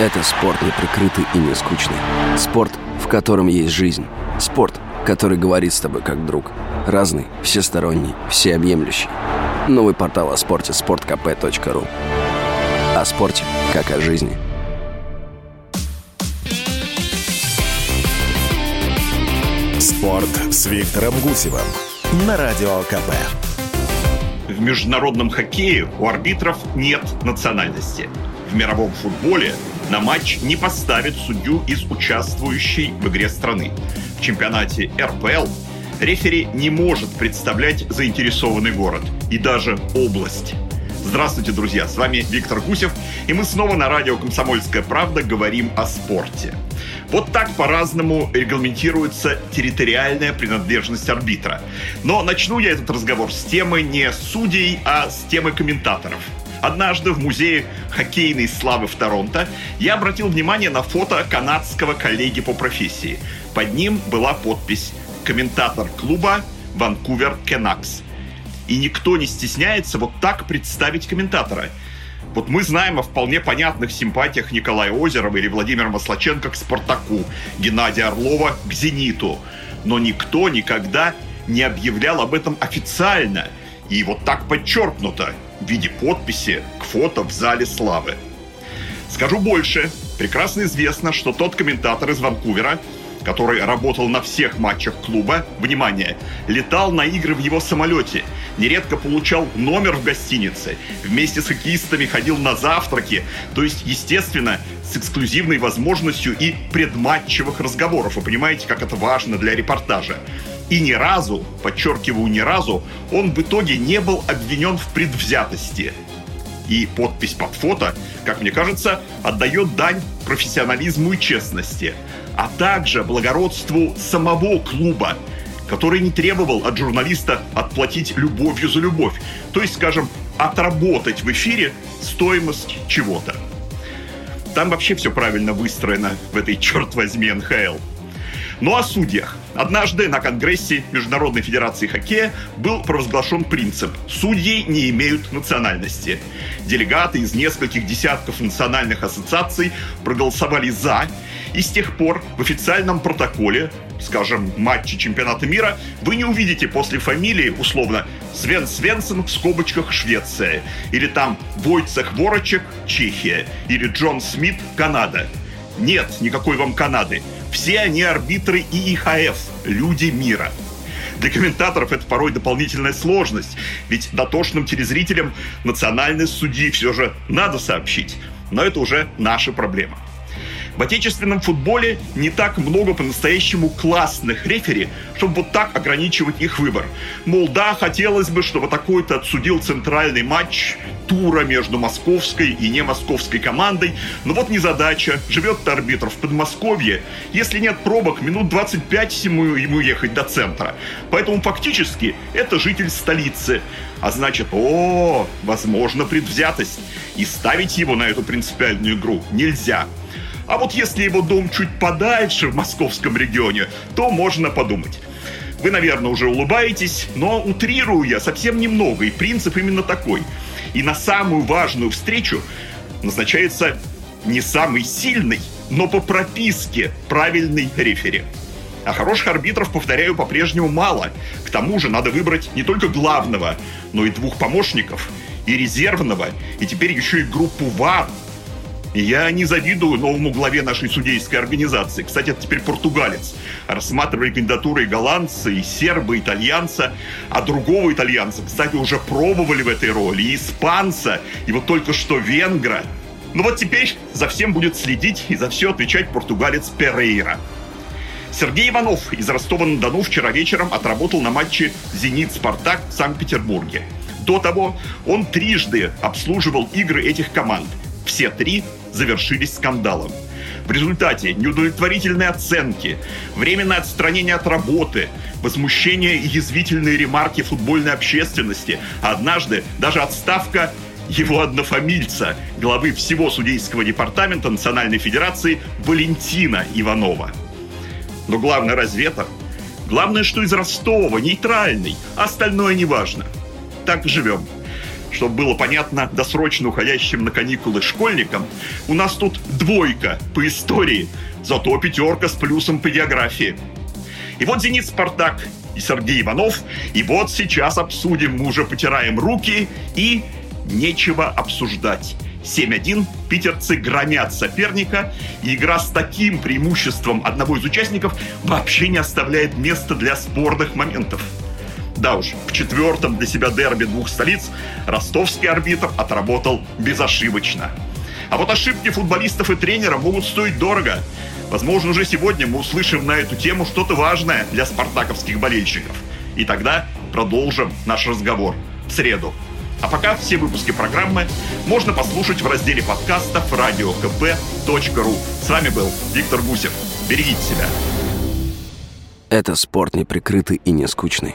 Это спорт неприкрытый и не скучный. Спорт, в котором есть жизнь. Спорт, который говорит с тобой как друг. Разный, всесторонний, всеобъемлющий. Новый портал о спорте – sportkp.ru О спорте, как о жизни. Спорт с Виктором Гусевым на Радио КП. В международном хоккее у арбитров нет национальности. В мировом футболе на матч не поставят судью из участвующей в игре страны. В чемпионате РПЛ рефери не может представлять заинтересованный город и даже область. Здравствуйте, друзья! С вами Виктор Гусев, и мы снова на радио «Комсомольская правда» говорим о спорте. Вот так по-разному регламентируется территориальная принадлежность арбитра. Но начну я этот разговор с темы не судей, а с темы комментаторов. Однажды в музее хоккейной славы в Торонто я обратил внимание на фото канадского коллеги по профессии. Под ним была подпись «Комментатор клуба Ванкувер Кенакс». И никто не стесняется вот так представить комментатора – вот мы знаем о вполне понятных симпатиях Николая Озерова или Владимира Маслаченко к «Спартаку», Геннадия Орлова к «Зениту». Но никто никогда не объявлял об этом официально. И вот так подчеркнуто в виде подписи к фото в зале славы. Скажу больше. Прекрасно известно, что тот комментатор из Ванкувера – который работал на всех матчах клуба, внимание, летал на игры в его самолете, нередко получал номер в гостинице, вместе с хоккеистами ходил на завтраки, то есть, естественно, с эксклюзивной возможностью и предматчевых разговоров. Вы понимаете, как это важно для репортажа. И ни разу, подчеркиваю, ни разу, он в итоге не был обвинен в предвзятости. И подпись под фото, как мне кажется, отдает дань профессионализму и честности – а также благородству самого клуба, который не требовал от журналиста отплатить любовью за любовь. То есть, скажем, отработать в эфире стоимость чего-то. Там вообще все правильно выстроено в этой, черт возьми, НХЛ. Ну о судьях. Однажды на Конгрессе Международной Федерации Хоккея был провозглашен принцип «Судьи не имеют национальности». Делегаты из нескольких десятков национальных ассоциаций проголосовали «за», и с тех пор в официальном протоколе, скажем, матча чемпионата мира, вы не увидите после фамилии, условно, Свен Свенсен в скобочках Швеция, или там Войцех Ворочек Чехия, или Джон Смит Канада. Нет никакой вам Канады. Все они арбитры ИИХФ, люди мира. Для комментаторов это порой дополнительная сложность, ведь дотошным телезрителям национальность судьи все же надо сообщить. Но это уже наша проблема. В отечественном футболе не так много по-настоящему классных рефери, чтобы вот так ограничивать их выбор. Мол, да, хотелось бы, чтобы такой-то отсудил центральный матч тура между московской и не московской командой, но вот незадача. Живет арбитр в Подмосковье. Если нет пробок, минут 25 ему, ему ехать до центра. Поэтому фактически это житель столицы. А значит, о, возможно предвзятость. И ставить его на эту принципиальную игру нельзя. А вот если его дом чуть подальше в московском регионе, то можно подумать. Вы, наверное, уже улыбаетесь, но утрирую я совсем немного, и принцип именно такой. И на самую важную встречу назначается не самый сильный, но по прописке правильный рефери. А хороших арбитров, повторяю, по-прежнему мало. К тому же надо выбрать не только главного, но и двух помощников, и резервного, и теперь еще и группу ВАР, я не завидую новому главе нашей судейской организации. Кстати, это теперь португалец. Рассматривали кандидатуры и голландца, и серба, и итальянца. А другого итальянца, кстати, уже пробовали в этой роли. И испанца, и вот только что венгра. Ну вот теперь за всем будет следить и за все отвечать португалец Перейра. Сергей Иванов из Ростова-на-Дону вчера вечером отработал на матче «Зенит-Спартак» в Санкт-Петербурге. До того он трижды обслуживал игры этих команд. Все три завершились скандалом. В результате неудовлетворительные оценки, временное отстранение от работы, возмущение и язвительные ремарки футбольной общественности, а однажды даже отставка его однофамильца, главы всего судейского департамента Национальной Федерации Валентина Иванова. Но главное разве это? Главное, что из Ростова, нейтральный, остальное не важно. Так живем. Чтобы было понятно досрочно уходящим на каникулы школьникам, у нас тут двойка по истории, зато пятерка с плюсом по географии. И вот «Зенит Спартак» и Сергей Иванов, и вот сейчас обсудим, мы уже потираем руки, и нечего обсуждать. 7-1, питерцы громят соперника, и игра с таким преимуществом одного из участников вообще не оставляет места для спорных моментов. Да уж, в четвертом для себя дерби двух столиц ростовский арбитр отработал безошибочно. А вот ошибки футболистов и тренера могут стоить дорого. Возможно, уже сегодня мы услышим на эту тему что-то важное для спартаковских болельщиков. И тогда продолжим наш разговор в среду. А пока все выпуски программы можно послушать в разделе подкастов radiokp.ru. С вами был Виктор Гусев. Берегите себя. Это спорт неприкрытый и не скучный.